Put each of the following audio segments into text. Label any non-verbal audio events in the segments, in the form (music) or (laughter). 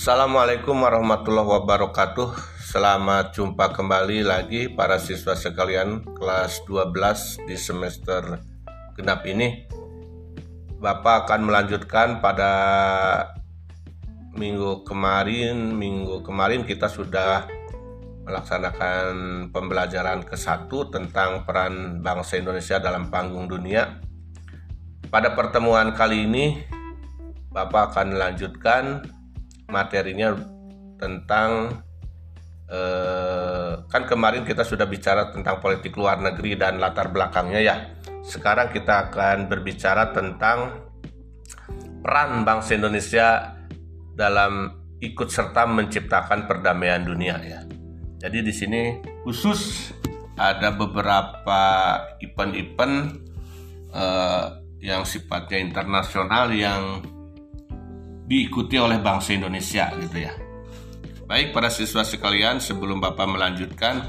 Assalamualaikum warahmatullahi wabarakatuh. Selamat jumpa kembali lagi para siswa sekalian kelas 12 di semester genap ini. Bapak akan melanjutkan pada minggu kemarin. Minggu kemarin kita sudah melaksanakan pembelajaran ke-1 tentang peran bangsa Indonesia dalam panggung dunia. Pada pertemuan kali ini Bapak akan melanjutkan materinya tentang eh, kan kemarin kita sudah bicara tentang politik luar negeri dan latar belakangnya ya. Sekarang kita akan berbicara tentang peran bangsa Indonesia dalam ikut serta menciptakan perdamaian dunia ya. Jadi di sini khusus ada beberapa event-event eh, yang sifatnya internasional yang diikuti oleh bangsa Indonesia gitu ya. Baik para siswa sekalian, sebelum Bapak melanjutkan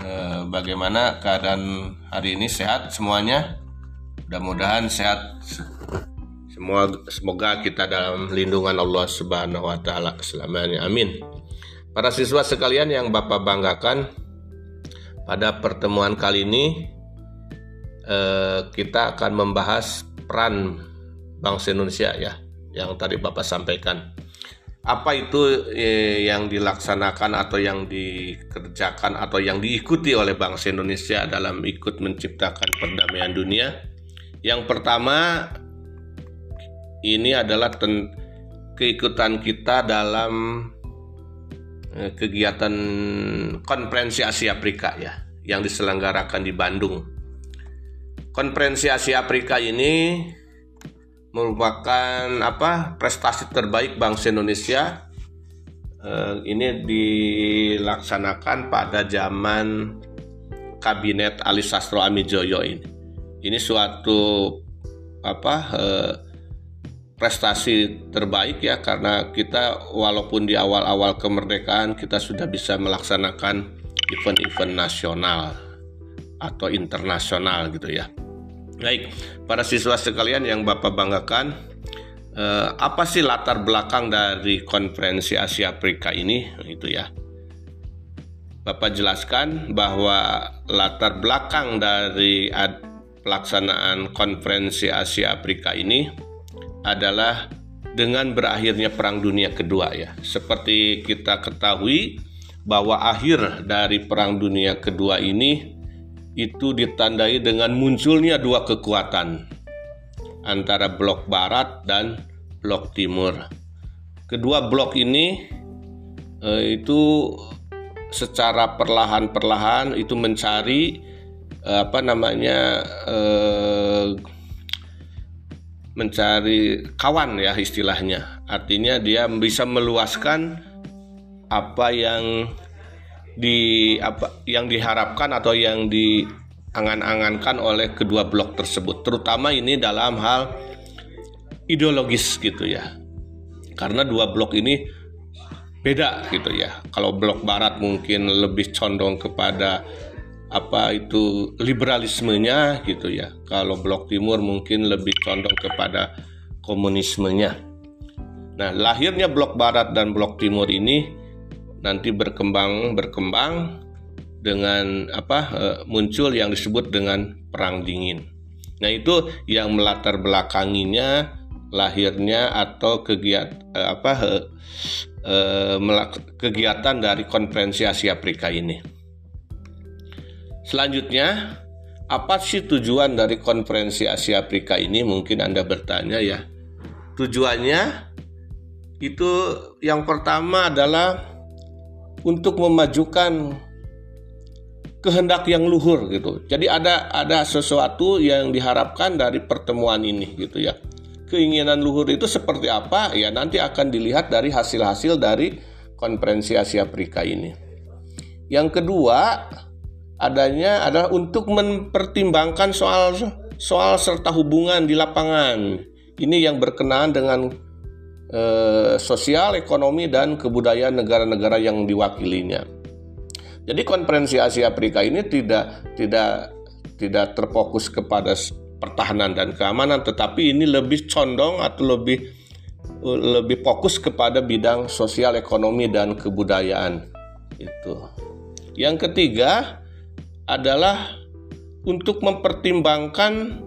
eh, bagaimana keadaan hari ini sehat semuanya? Mudah-mudahan sehat semua semoga kita dalam lindungan Allah Subhanahu wa taala selamanya. Amin. Para siswa sekalian yang Bapak banggakan, pada pertemuan kali ini eh, kita akan membahas peran bangsa Indonesia ya yang tadi Bapak sampaikan. Apa itu eh, yang dilaksanakan atau yang dikerjakan atau yang diikuti oleh bangsa Indonesia dalam ikut menciptakan perdamaian dunia? Yang pertama ini adalah ten, keikutan kita dalam eh, kegiatan konferensi Asia Afrika ya yang diselenggarakan di Bandung. Konferensi Asia Afrika ini merupakan apa prestasi terbaik bangsa Indonesia uh, ini dilaksanakan pada zaman kabinet Ali Sastro Amijoyo ini. Ini suatu apa uh, prestasi terbaik ya karena kita walaupun di awal-awal kemerdekaan kita sudah bisa melaksanakan event-event nasional atau internasional gitu ya. Baik, para siswa sekalian yang Bapak banggakan, eh, apa sih latar belakang dari konferensi Asia Afrika ini? Itu ya. Bapak jelaskan bahwa latar belakang dari pelaksanaan konferensi Asia Afrika ini adalah dengan berakhirnya Perang Dunia Kedua ya. Seperti kita ketahui bahwa akhir dari Perang Dunia Kedua ini itu ditandai dengan munculnya dua kekuatan antara blok barat dan blok timur. Kedua blok ini eh, itu secara perlahan-perlahan itu mencari eh, apa namanya eh, mencari kawan ya istilahnya. Artinya dia bisa meluaskan apa yang di apa yang diharapkan atau yang diangan-angankan oleh kedua blok tersebut. Terutama ini dalam hal ideologis gitu ya. Karena dua blok ini beda gitu ya. Kalau blok barat mungkin lebih condong kepada apa itu liberalismenya gitu ya. Kalau blok timur mungkin lebih condong kepada komunismenya. Nah lahirnya blok barat dan blok timur ini nanti berkembang berkembang dengan apa eh, muncul yang disebut dengan perang dingin. Nah, itu yang melatar belakanginya lahirnya atau kegiatan eh, apa kegiatan dari konferensi Asia Afrika ini. Selanjutnya, apa sih tujuan dari konferensi Asia Afrika ini? Mungkin Anda bertanya ya. Tujuannya itu yang pertama adalah untuk memajukan kehendak yang luhur gitu. Jadi ada ada sesuatu yang diharapkan dari pertemuan ini gitu ya. Keinginan luhur itu seperti apa? Ya nanti akan dilihat dari hasil-hasil dari konferensi Asia Afrika ini. Yang kedua, adanya adalah untuk mempertimbangkan soal soal serta hubungan di lapangan. Ini yang berkenaan dengan eh, sosial, ekonomi, dan kebudayaan negara-negara yang diwakilinya. Jadi konferensi Asia Afrika ini tidak tidak tidak terfokus kepada pertahanan dan keamanan, tetapi ini lebih condong atau lebih lebih fokus kepada bidang sosial ekonomi dan kebudayaan itu. Yang ketiga adalah untuk mempertimbangkan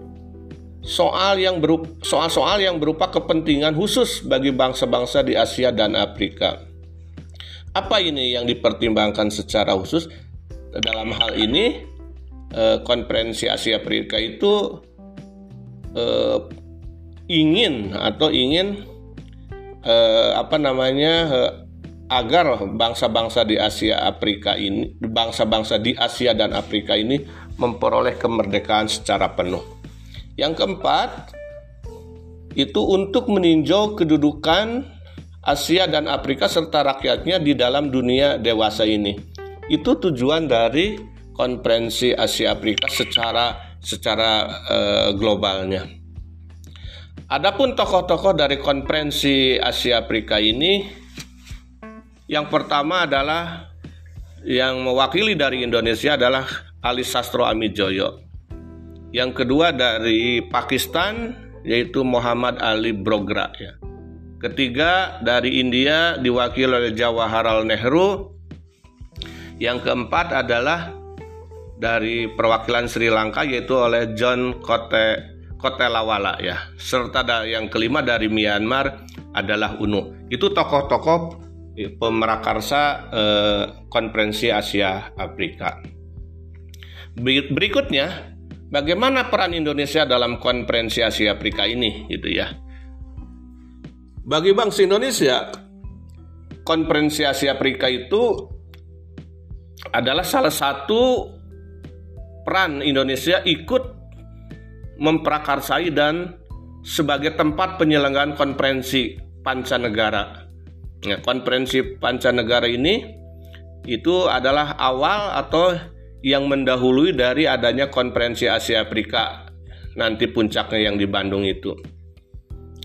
soal yang berupa, soal-soal yang berupa kepentingan khusus bagi bangsa-bangsa di Asia dan Afrika. Apa ini yang dipertimbangkan secara khusus? Dalam hal ini, eh, konferensi Asia Afrika itu eh, ingin atau ingin eh, apa namanya agar bangsa-bangsa di Asia Afrika ini, bangsa-bangsa di Asia dan Afrika ini memperoleh kemerdekaan secara penuh. Yang keempat, itu untuk meninjau kedudukan Asia dan Afrika serta rakyatnya di dalam dunia dewasa ini. Itu tujuan dari konferensi Asia Afrika secara secara uh, globalnya. Adapun tokoh-tokoh dari konferensi Asia Afrika ini yang pertama adalah yang mewakili dari Indonesia adalah Ali Sastro Amijoyo. Yang kedua dari Pakistan yaitu Muhammad Ali Brogra ya. Ketiga dari India diwakili oleh Jawaharlal Nehru. Yang keempat adalah dari perwakilan Sri Lanka yaitu oleh John Kote Kotelawala ya. Serta yang kelima dari Myanmar adalah UNU. Itu tokoh-tokoh pemerakarsa eh, konferensi Asia Afrika. Berikutnya, bagaimana peran Indonesia dalam konferensi Asia Afrika ini gitu ya. Bagi bangsa Indonesia, konferensi Asia Afrika itu adalah salah satu peran Indonesia ikut memprakarsai dan sebagai tempat penyelenggaraan konferensi pancanegara. Ya, konferensi pancanegara ini itu adalah awal atau yang mendahului dari adanya konferensi Asia Afrika nanti puncaknya yang di Bandung itu.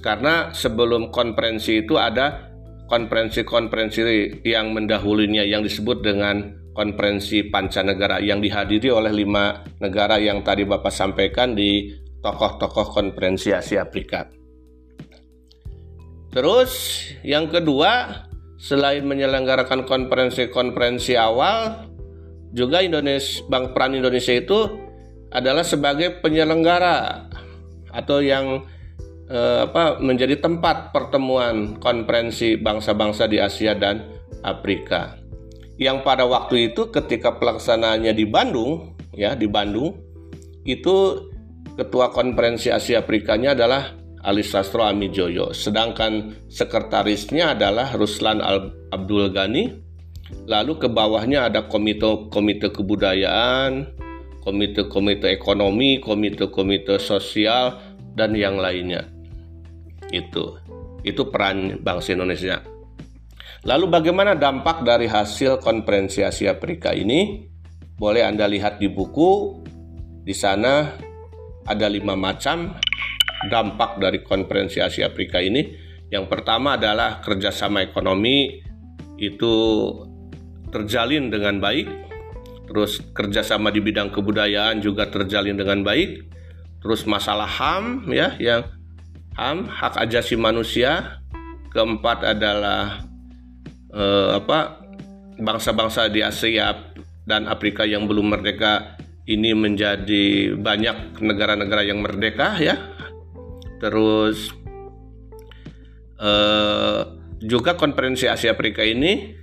Karena sebelum konferensi itu ada konferensi-konferensi yang mendahulunya yang disebut dengan konferensi pancanegara yang dihadiri oleh lima negara yang tadi Bapak sampaikan di tokoh-tokoh konferensi Asia Afrika. Terus yang kedua, selain menyelenggarakan konferensi-konferensi awal, juga Indonesia Bank Peran Indonesia itu adalah sebagai penyelenggara atau yang eh, apa menjadi tempat pertemuan konferensi bangsa-bangsa di Asia dan Afrika. Yang pada waktu itu ketika pelaksanaannya di Bandung, ya di Bandung, itu ketua konferensi Asia Afrikanya adalah Ali Sastro Amijoyo, sedangkan sekretarisnya adalah Ruslan Abdul Ghani. Lalu ke bawahnya ada komite-komite kebudayaan, komite-komite ekonomi, komite-komite sosial, dan yang lainnya. Itu itu peran bangsa Indonesia. Lalu bagaimana dampak dari hasil konferensi Asia Afrika ini? Boleh Anda lihat di buku. Di sana ada lima macam dampak dari konferensi Asia Afrika ini. Yang pertama adalah kerjasama ekonomi itu terjalin dengan baik. Terus kerjasama di bidang kebudayaan juga terjalin dengan baik. Terus masalah HAM ya yang HAM hak ajasi manusia keempat adalah eh, apa bangsa-bangsa di Asia dan Afrika yang belum merdeka ini menjadi banyak negara-negara yang merdeka ya terus eh, juga konferensi Asia Afrika ini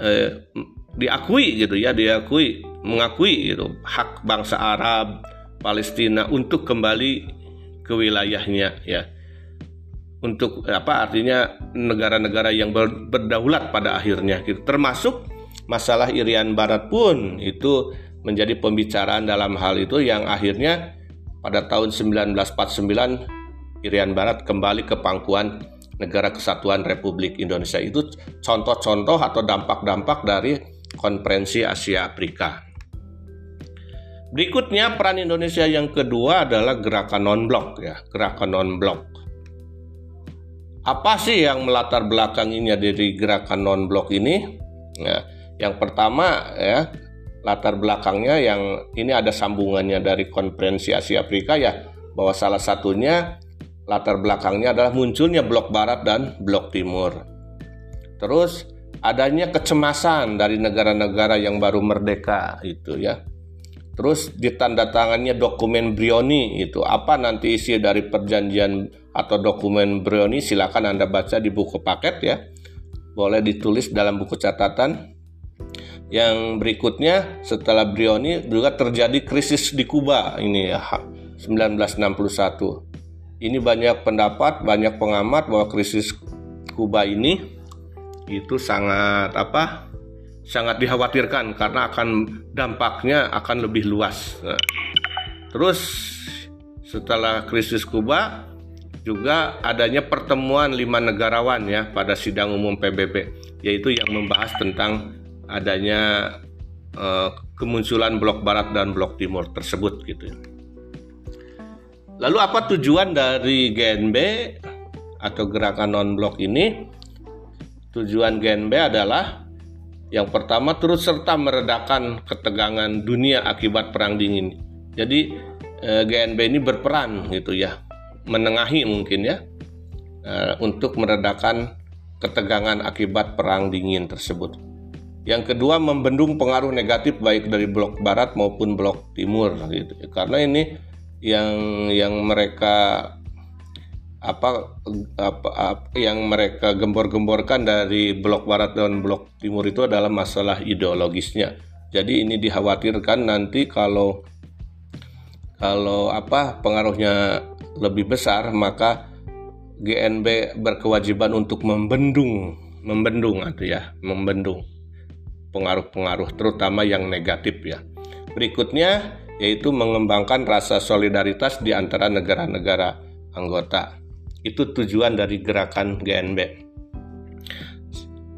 eh, diakui gitu ya diakui mengakui gitu hak bangsa Arab Palestina untuk kembali ke wilayahnya ya untuk apa artinya negara-negara yang berdaulat pada akhirnya gitu. termasuk masalah Irian Barat pun itu menjadi pembicaraan dalam hal itu yang akhirnya pada tahun 1949 Irian Barat kembali ke pangkuan negara kesatuan Republik Indonesia itu contoh-contoh atau dampak-dampak dari konferensi Asia Afrika Berikutnya peran Indonesia yang kedua adalah gerakan non-blok ya, gerakan non-blok. Apa sih yang melatar belakanginya dari gerakan non-blok ini? Ya, yang pertama ya, latar belakangnya yang ini ada sambungannya dari konferensi Asia Afrika ya, bahwa salah satunya latar belakangnya adalah munculnya blok barat dan blok timur. Terus adanya kecemasan dari negara-negara yang baru merdeka itu ya. Terus ditandatangannya dokumen Brioni itu apa nanti isi dari perjanjian atau dokumen Brioni silakan Anda baca di buku paket ya. Boleh ditulis dalam buku catatan. Yang berikutnya setelah Brioni juga terjadi krisis di Kuba ini ya 1961 ini banyak pendapat, banyak pengamat bahwa krisis Kuba ini itu sangat apa? sangat dikhawatirkan karena akan dampaknya akan lebih luas. Nah, terus setelah krisis Kuba juga adanya pertemuan lima negarawan ya pada sidang umum PBB yaitu yang membahas tentang adanya uh, kemunculan blok barat dan blok timur tersebut gitu ya. Lalu apa tujuan dari GNB atau gerakan non-blok ini? Tujuan GNB adalah yang pertama turut serta meredakan ketegangan dunia akibat perang dingin. Jadi eh, GNB ini berperan gitu ya, menengahi mungkin ya eh, untuk meredakan ketegangan akibat perang dingin tersebut. Yang kedua membendung pengaruh negatif baik dari blok barat maupun blok timur gitu. Karena ini yang yang mereka apa, apa, apa yang mereka gembor-gemborkan dari blok barat dan blok timur itu adalah masalah ideologisnya. Jadi ini dikhawatirkan nanti kalau kalau apa pengaruhnya lebih besar maka GNB berkewajiban untuk membendung membendung atau ya membendung pengaruh-pengaruh terutama yang negatif ya. Berikutnya yaitu mengembangkan rasa solidaritas di antara negara-negara anggota. Itu tujuan dari gerakan GNB.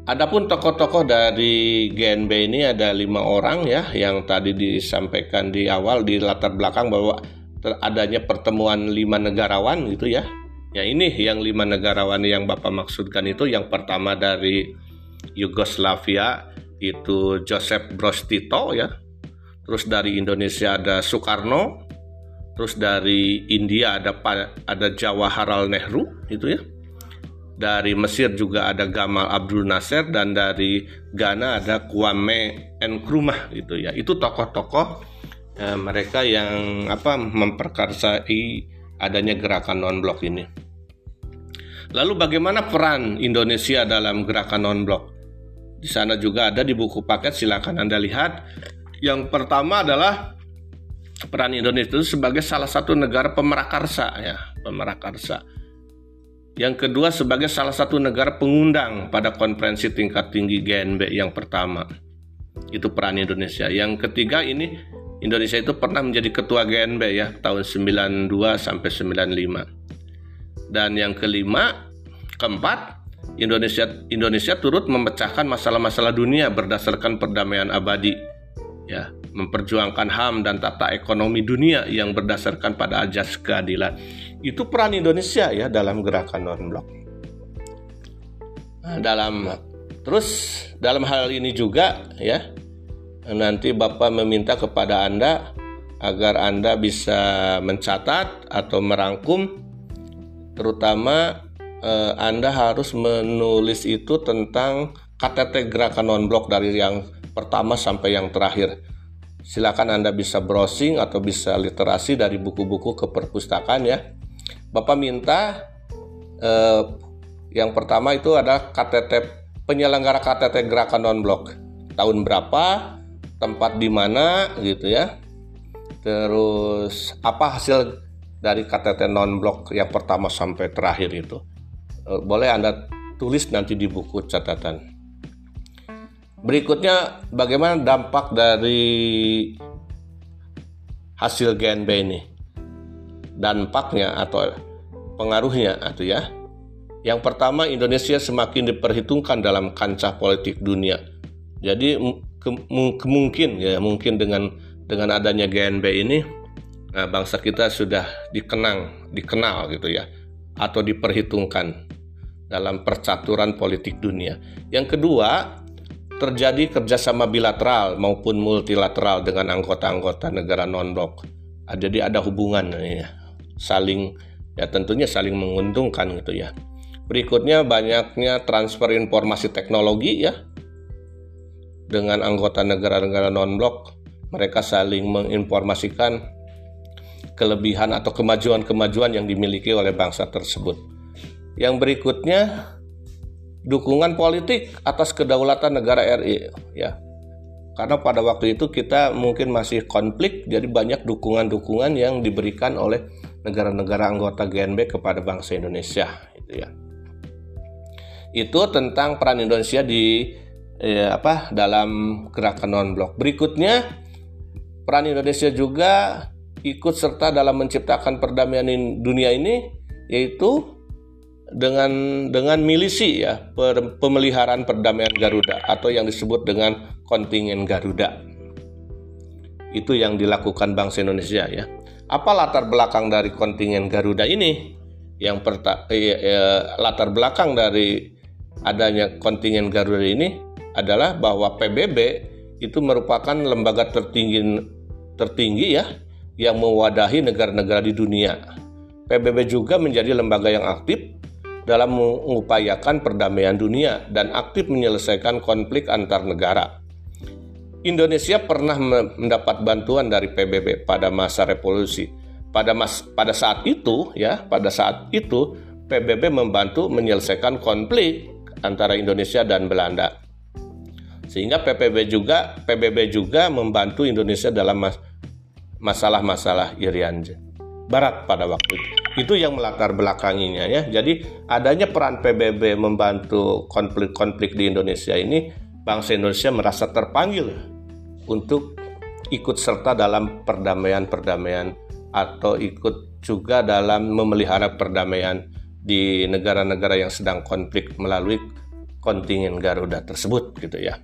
Adapun tokoh-tokoh dari GNB ini ada lima orang ya yang tadi disampaikan di awal di latar belakang bahwa adanya pertemuan lima negarawan gitu ya. Ya ini yang lima negarawan yang Bapak maksudkan itu yang pertama dari Yugoslavia itu Joseph Broz Tito ya terus dari Indonesia ada Soekarno, terus dari India ada ada Jawaharlal Nehru itu ya. Dari Mesir juga ada Gamal Abdul Nasser dan dari Ghana ada Kwame Nkrumah gitu ya. Itu tokoh-tokoh eh, mereka yang apa memperkarsai adanya gerakan non blok ini. Lalu bagaimana peran Indonesia dalam gerakan non blok? Di sana juga ada di buku paket silakan Anda lihat yang pertama adalah peran Indonesia itu sebagai salah satu negara pemerakarsa ya, pemerakarsa. Yang kedua sebagai salah satu negara pengundang pada konferensi tingkat tinggi GNB yang pertama. Itu peran Indonesia. Yang ketiga ini Indonesia itu pernah menjadi ketua GNB ya tahun 92 sampai 95. Dan yang kelima, keempat, Indonesia Indonesia turut memecahkan masalah-masalah dunia berdasarkan perdamaian abadi ya memperjuangkan HAM dan tata ekonomi dunia yang berdasarkan pada ajas keadilan. Itu peran Indonesia ya dalam gerakan non blok. Nah, dalam terus dalam hal ini juga ya nanti Bapak meminta kepada Anda agar Anda bisa mencatat atau merangkum terutama eh, Anda harus menulis itu tentang KTT gerakan non blok dari yang pertama sampai yang terakhir. Silakan Anda bisa browsing atau bisa literasi dari buku-buku ke perpustakaan ya. Bapak minta eh, yang pertama itu ada KTT penyelenggara KTT Gerakan Non Blok. Tahun berapa, tempat di mana gitu ya. Terus apa hasil dari KTT Non Blok yang pertama sampai terakhir itu. Eh, boleh Anda tulis nanti di buku catatan. Berikutnya bagaimana dampak dari hasil GNB ini? Dampaknya atau pengaruhnya atau ya. Yang pertama Indonesia semakin diperhitungkan dalam kancah politik dunia. Jadi ke, mungkin ya mungkin dengan dengan adanya GNB ini nah, bangsa kita sudah dikenang, dikenal gitu ya atau diperhitungkan dalam percaturan politik dunia. Yang kedua, terjadi kerjasama bilateral maupun multilateral dengan anggota-anggota negara non-blok. Ah, jadi ada hubungan ya, saling Ya tentunya saling menguntungkan gitu ya. Berikutnya banyaknya transfer informasi teknologi ya dengan anggota negara-negara non-blok mereka saling menginformasikan kelebihan atau kemajuan-kemajuan yang dimiliki oleh bangsa tersebut. Yang berikutnya dukungan politik atas kedaulatan negara RI ya. Karena pada waktu itu kita mungkin masih konflik jadi banyak dukungan-dukungan yang diberikan oleh negara-negara anggota GNB kepada bangsa Indonesia itu ya. Itu tentang peran Indonesia di ya, apa dalam gerakan non blok. Berikutnya peran Indonesia juga ikut serta dalam menciptakan perdamaian dunia ini yaitu dengan dengan milisi ya per, pemeliharaan perdamaian Garuda atau yang disebut dengan kontingen Garuda. Itu yang dilakukan bangsa Indonesia ya. Apa latar belakang dari kontingen Garuda ini? Yang perta, eh, eh, latar belakang dari adanya kontingen Garuda ini adalah bahwa PBB itu merupakan lembaga tertinggi tertinggi ya yang mewadahi negara-negara di dunia. PBB juga menjadi lembaga yang aktif dalam mengupayakan perdamaian dunia dan aktif menyelesaikan konflik antar negara. Indonesia pernah mendapat bantuan dari PBB pada masa revolusi. Pada mas, pada saat itu ya, pada saat itu PBB membantu menyelesaikan konflik antara Indonesia dan Belanda. Sehingga PBB juga PBB juga membantu Indonesia dalam masalah-masalah Irian Barat pada waktu itu itu yang melatar belakanginya ya. Jadi adanya peran PBB membantu konflik-konflik di Indonesia ini, bangsa Indonesia merasa terpanggil untuk ikut serta dalam perdamaian-perdamaian atau ikut juga dalam memelihara perdamaian di negara-negara yang sedang konflik melalui kontingen Garuda tersebut gitu ya.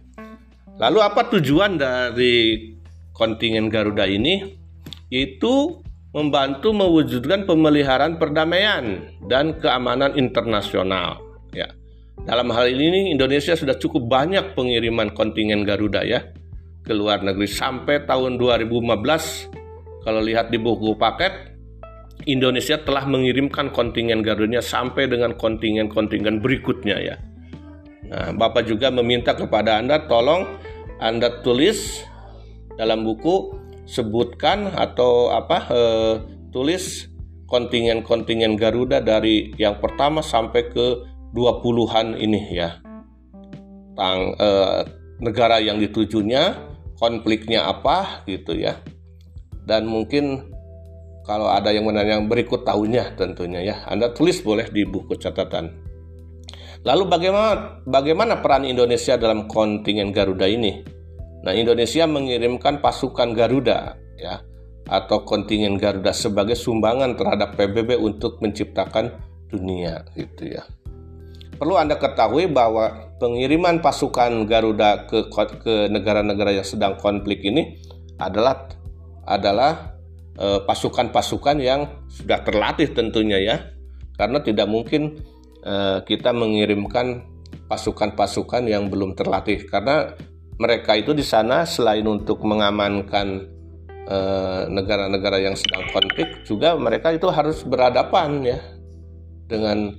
Lalu apa tujuan dari kontingen Garuda ini? Yaitu membantu mewujudkan pemeliharaan perdamaian dan keamanan internasional. Ya. Dalam hal ini Indonesia sudah cukup banyak pengiriman kontingen Garuda ya ke luar negeri sampai tahun 2015 kalau lihat di buku paket Indonesia telah mengirimkan kontingen Garudanya sampai dengan kontingen-kontingen berikutnya ya. Nah, Bapak juga meminta kepada Anda tolong Anda tulis dalam buku sebutkan atau apa eh, tulis kontingen-kontingen Garuda dari yang pertama sampai ke 20-an ini ya. Tang eh, negara yang ditujunya, konfliknya apa gitu ya. Dan mungkin kalau ada yang menanya berikut tahunnya tentunya ya. Anda tulis boleh di buku catatan. Lalu bagaimana bagaimana peran Indonesia dalam kontingen Garuda ini? Nah, Indonesia mengirimkan pasukan Garuda ya atau kontingen Garuda sebagai sumbangan terhadap PBB untuk menciptakan dunia gitu ya. Perlu Anda ketahui bahwa pengiriman pasukan Garuda ke ke negara-negara yang sedang konflik ini adalah adalah eh, pasukan-pasukan e, yang sudah terlatih tentunya ya. Karena tidak mungkin e, kita mengirimkan pasukan-pasukan yang belum terlatih karena mereka itu di sana selain untuk mengamankan eh, negara-negara yang sedang konflik juga mereka itu harus berhadapan ya dengan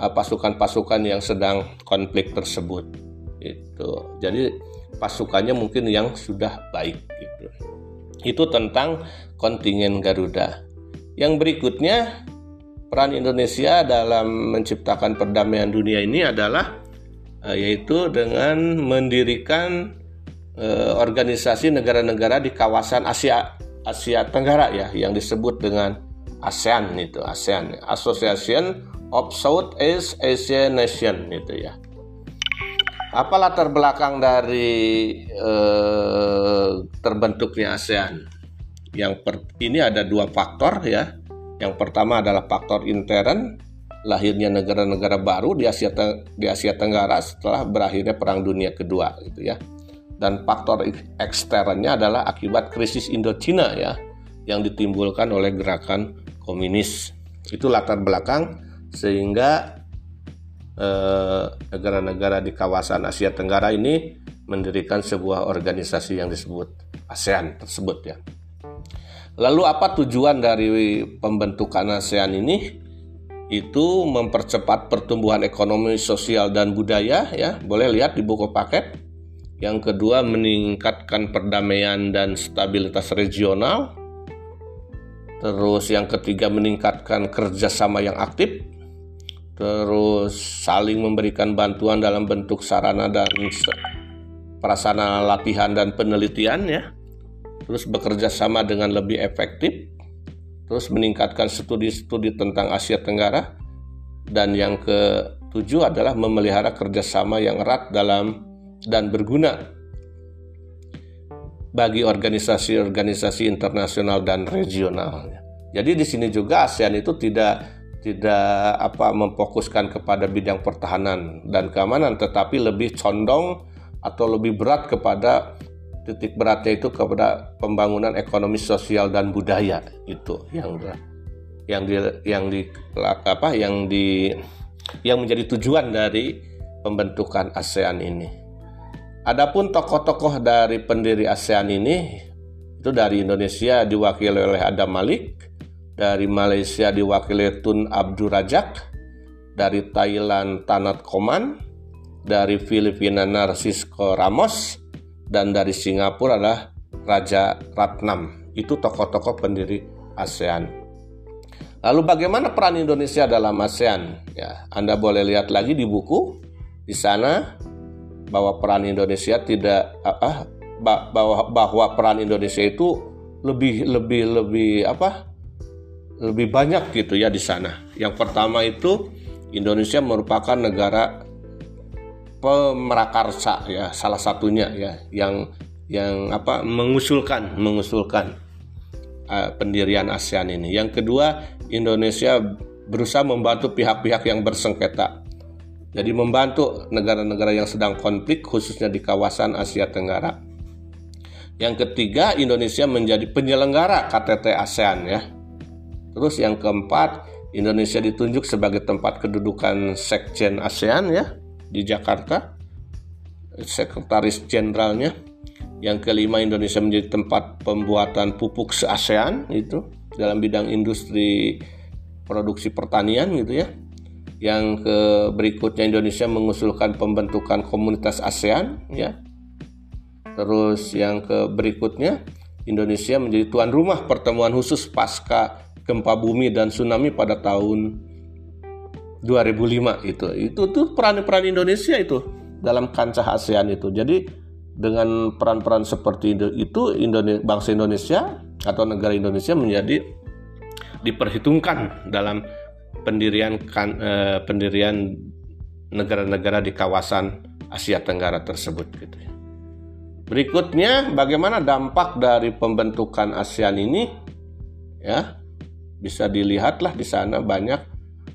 eh, pasukan-pasukan yang sedang konflik tersebut itu jadi pasukannya mungkin yang sudah baik gitu. Itu tentang kontingen Garuda. Yang berikutnya peran Indonesia dalam menciptakan perdamaian dunia ini adalah yaitu dengan mendirikan uh, organisasi negara-negara di kawasan Asia Asia Tenggara ya yang disebut dengan ASEAN itu ASEAN Association of Southeast Asian Nation itu ya. Apa latar belakang dari uh, terbentuknya ASEAN? Yang per, ini ada dua faktor ya. Yang pertama adalah faktor intern lahirnya negara-negara baru di Asia di Asia Tenggara setelah berakhirnya Perang Dunia Kedua gitu ya. Dan faktor eksternnya adalah akibat krisis Indochina ya yang ditimbulkan oleh gerakan komunis. Itu latar belakang sehingga eh, negara-negara eh, di kawasan Asia Tenggara ini mendirikan sebuah organisasi yang disebut ASEAN tersebut ya. Lalu apa tujuan dari pembentukan ASEAN ini? Itu mempercepat pertumbuhan ekonomi, sosial dan budaya ya. Boleh lihat di buku paket. Yang kedua meningkatkan perdamaian dan stabilitas regional. Terus yang ketiga meningkatkan kerjasama yang aktif. Terus saling memberikan bantuan dalam bentuk sarana dan prasarana latihan dan penelitian ya terus bekerja sama dengan lebih efektif, terus meningkatkan studi-studi tentang Asia Tenggara, dan yang ketujuh adalah memelihara kerjasama yang erat dalam dan berguna bagi organisasi-organisasi internasional dan regional. Jadi di sini juga ASEAN itu tidak tidak apa memfokuskan kepada bidang pertahanan dan keamanan tetapi lebih condong atau lebih berat kepada titik beratnya itu kepada pembangunan ekonomi sosial dan budaya itu yang yang di yang di apa yang di yang menjadi tujuan dari pembentukan ASEAN ini. Adapun tokoh-tokoh dari pendiri ASEAN ini itu dari Indonesia diwakili oleh Adam Malik, dari Malaysia diwakili Tun Abdul Rajak, dari Thailand Tanat Koman, dari Filipina Narcisco Ramos, dan dari Singapura adalah Raja Ratnam. Itu tokoh-tokoh pendiri ASEAN. Lalu bagaimana peran Indonesia dalam ASEAN? Ya, Anda boleh lihat lagi di buku di sana bahwa peran Indonesia tidak apa bahwa bahwa peran Indonesia itu lebih lebih lebih apa? lebih banyak gitu ya di sana. Yang pertama itu Indonesia merupakan negara pemerakarsa ya salah satunya ya yang yang apa mengusulkan mengusulkan uh, pendirian ASEAN ini. Yang kedua, Indonesia berusaha membantu pihak-pihak yang bersengketa. Jadi membantu negara-negara yang sedang konflik khususnya di kawasan Asia Tenggara. Yang ketiga, Indonesia menjadi penyelenggara KTT ASEAN ya. Terus yang keempat, Indonesia ditunjuk sebagai tempat kedudukan Sekjen ASEAN ya di Jakarta, sekretaris jenderalnya. Yang kelima Indonesia menjadi tempat pembuatan pupuk se-ASEAN itu dalam bidang industri produksi pertanian gitu ya. Yang ke berikutnya Indonesia mengusulkan pembentukan komunitas ASEAN ya. Terus yang ke berikutnya Indonesia menjadi tuan rumah pertemuan khusus pasca gempa bumi dan tsunami pada tahun 2005 itu. Itu tuh peran-peran Indonesia itu dalam kancah ASEAN itu. Jadi dengan peran-peran seperti itu Indonesia, bangsa Indonesia atau negara Indonesia menjadi diperhitungkan dalam pendirian kan, eh, pendirian negara-negara di kawasan Asia Tenggara tersebut gitu ya. Berikutnya bagaimana dampak dari pembentukan ASEAN ini? Ya bisa dilihatlah di sana banyak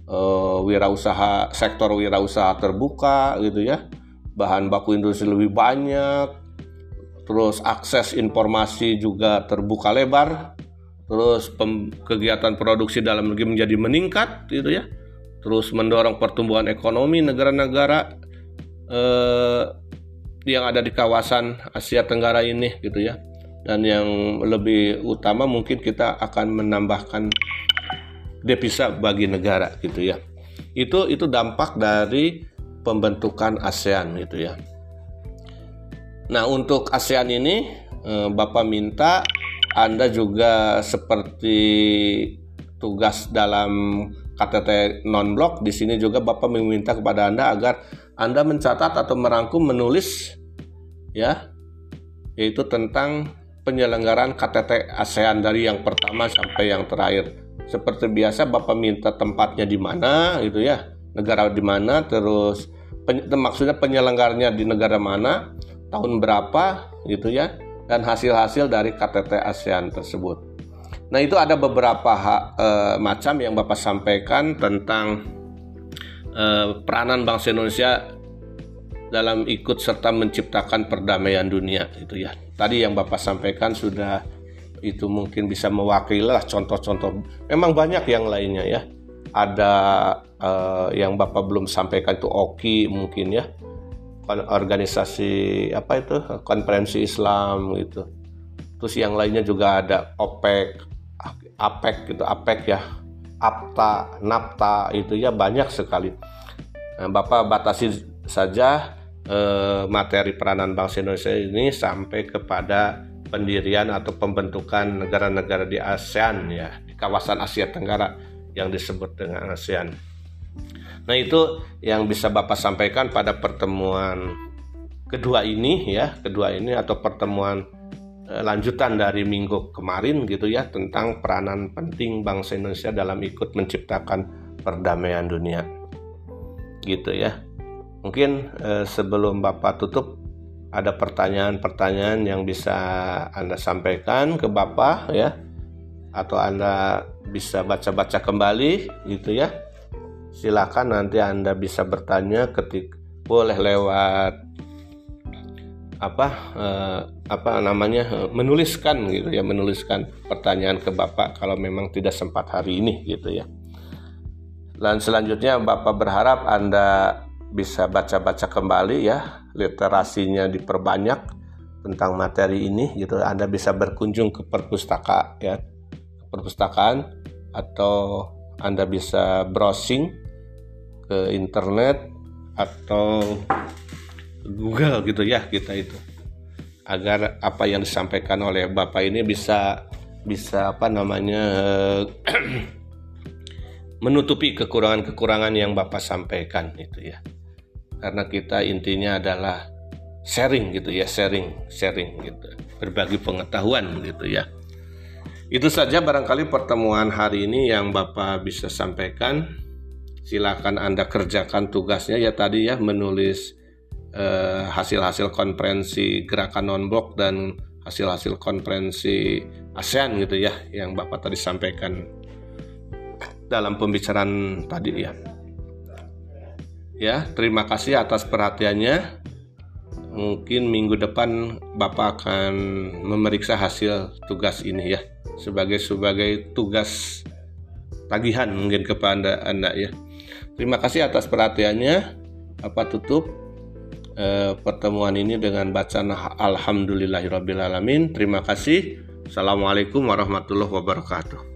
uh, wirausaha sektor wirausaha terbuka gitu ya. Bahan baku industri lebih banyak. Terus akses informasi juga terbuka lebar. Terus pem, kegiatan produksi dalam negeri menjadi meningkat gitu ya. Terus mendorong pertumbuhan ekonomi negara-negara eh, yang ada di kawasan Asia Tenggara ini gitu ya. Dan yang lebih utama mungkin kita akan menambahkan devisa bagi negara gitu ya. Itu itu dampak dari pembentukan ASEAN gitu ya. Nah, untuk ASEAN ini eh, Bapak minta Anda juga seperti tugas dalam KTT non-blok di sini juga Bapak meminta kepada Anda agar Anda mencatat atau merangkum menulis ya yaitu tentang penyelenggaraan KTT ASEAN dari yang pertama sampai yang terakhir seperti biasa Bapak minta tempatnya di mana gitu ya negara di mana terus pen, maksudnya penyelenggaranya di negara mana tahun berapa gitu ya dan hasil-hasil dari KTT ASEAN tersebut. Nah itu ada beberapa hak, e, macam yang Bapak sampaikan tentang e, peranan bangsa Indonesia dalam ikut serta menciptakan perdamaian dunia itu ya. Tadi yang Bapak sampaikan sudah itu mungkin bisa mewakili lah contoh-contoh. Memang banyak yang lainnya ya. Ada uh, yang Bapak belum sampaikan itu OKI mungkin ya. Organisasi apa itu? Konferensi Islam gitu. Terus yang lainnya juga ada OPEC, APEC gitu APEC ya APTA NAPTA itu ya banyak sekali nah, Bapak batasi saja eh, materi peranan bangsa Indonesia ini sampai kepada pendirian atau pembentukan negara-negara di ASEAN ya di kawasan Asia Tenggara yang disebut dengan ASEAN. Nah itu yang bisa Bapak sampaikan pada pertemuan kedua ini ya, kedua ini atau pertemuan eh, lanjutan dari minggu kemarin gitu ya tentang peranan penting bangsa Indonesia dalam ikut menciptakan perdamaian dunia. Gitu ya. Mungkin eh, sebelum Bapak tutup ada pertanyaan-pertanyaan yang bisa Anda sampaikan ke Bapak ya. Atau Anda bisa baca-baca kembali gitu ya. Silakan nanti Anda bisa bertanya ketik boleh lewat apa eh, apa namanya menuliskan gitu ya menuliskan pertanyaan ke Bapak kalau memang tidak sempat hari ini gitu ya. Dan selanjutnya Bapak berharap Anda bisa baca-baca kembali ya, literasinya diperbanyak tentang materi ini gitu. Anda bisa berkunjung ke perpustakaan ya, perpustakaan atau Anda bisa browsing ke internet atau Google gitu ya kita itu. Agar apa yang disampaikan oleh bapak ini bisa bisa apa namanya (clears throat) menutupi kekurangan-kekurangan yang bapak sampaikan itu ya karena kita intinya adalah sharing gitu ya sharing sharing gitu. Berbagi pengetahuan gitu ya. Itu saja barangkali pertemuan hari ini yang bapak bisa sampaikan. Silakan Anda kerjakan tugasnya. Ya tadi ya menulis eh, hasil-hasil konferensi gerakan non-blok dan hasil-hasil konferensi ASEAN gitu ya yang Bapak tadi sampaikan dalam pembicaraan tadi ya. Ya, terima kasih atas perhatiannya. Mungkin minggu depan Bapak akan memeriksa hasil tugas ini ya sebagai sebagai tugas tagihan mungkin kepada Anda ya. Terima kasih atas perhatiannya. Apa tutup eh, pertemuan ini dengan bacaan Alhamdulillahirobbilalamin. Terima kasih. Assalamualaikum warahmatullahi wabarakatuh.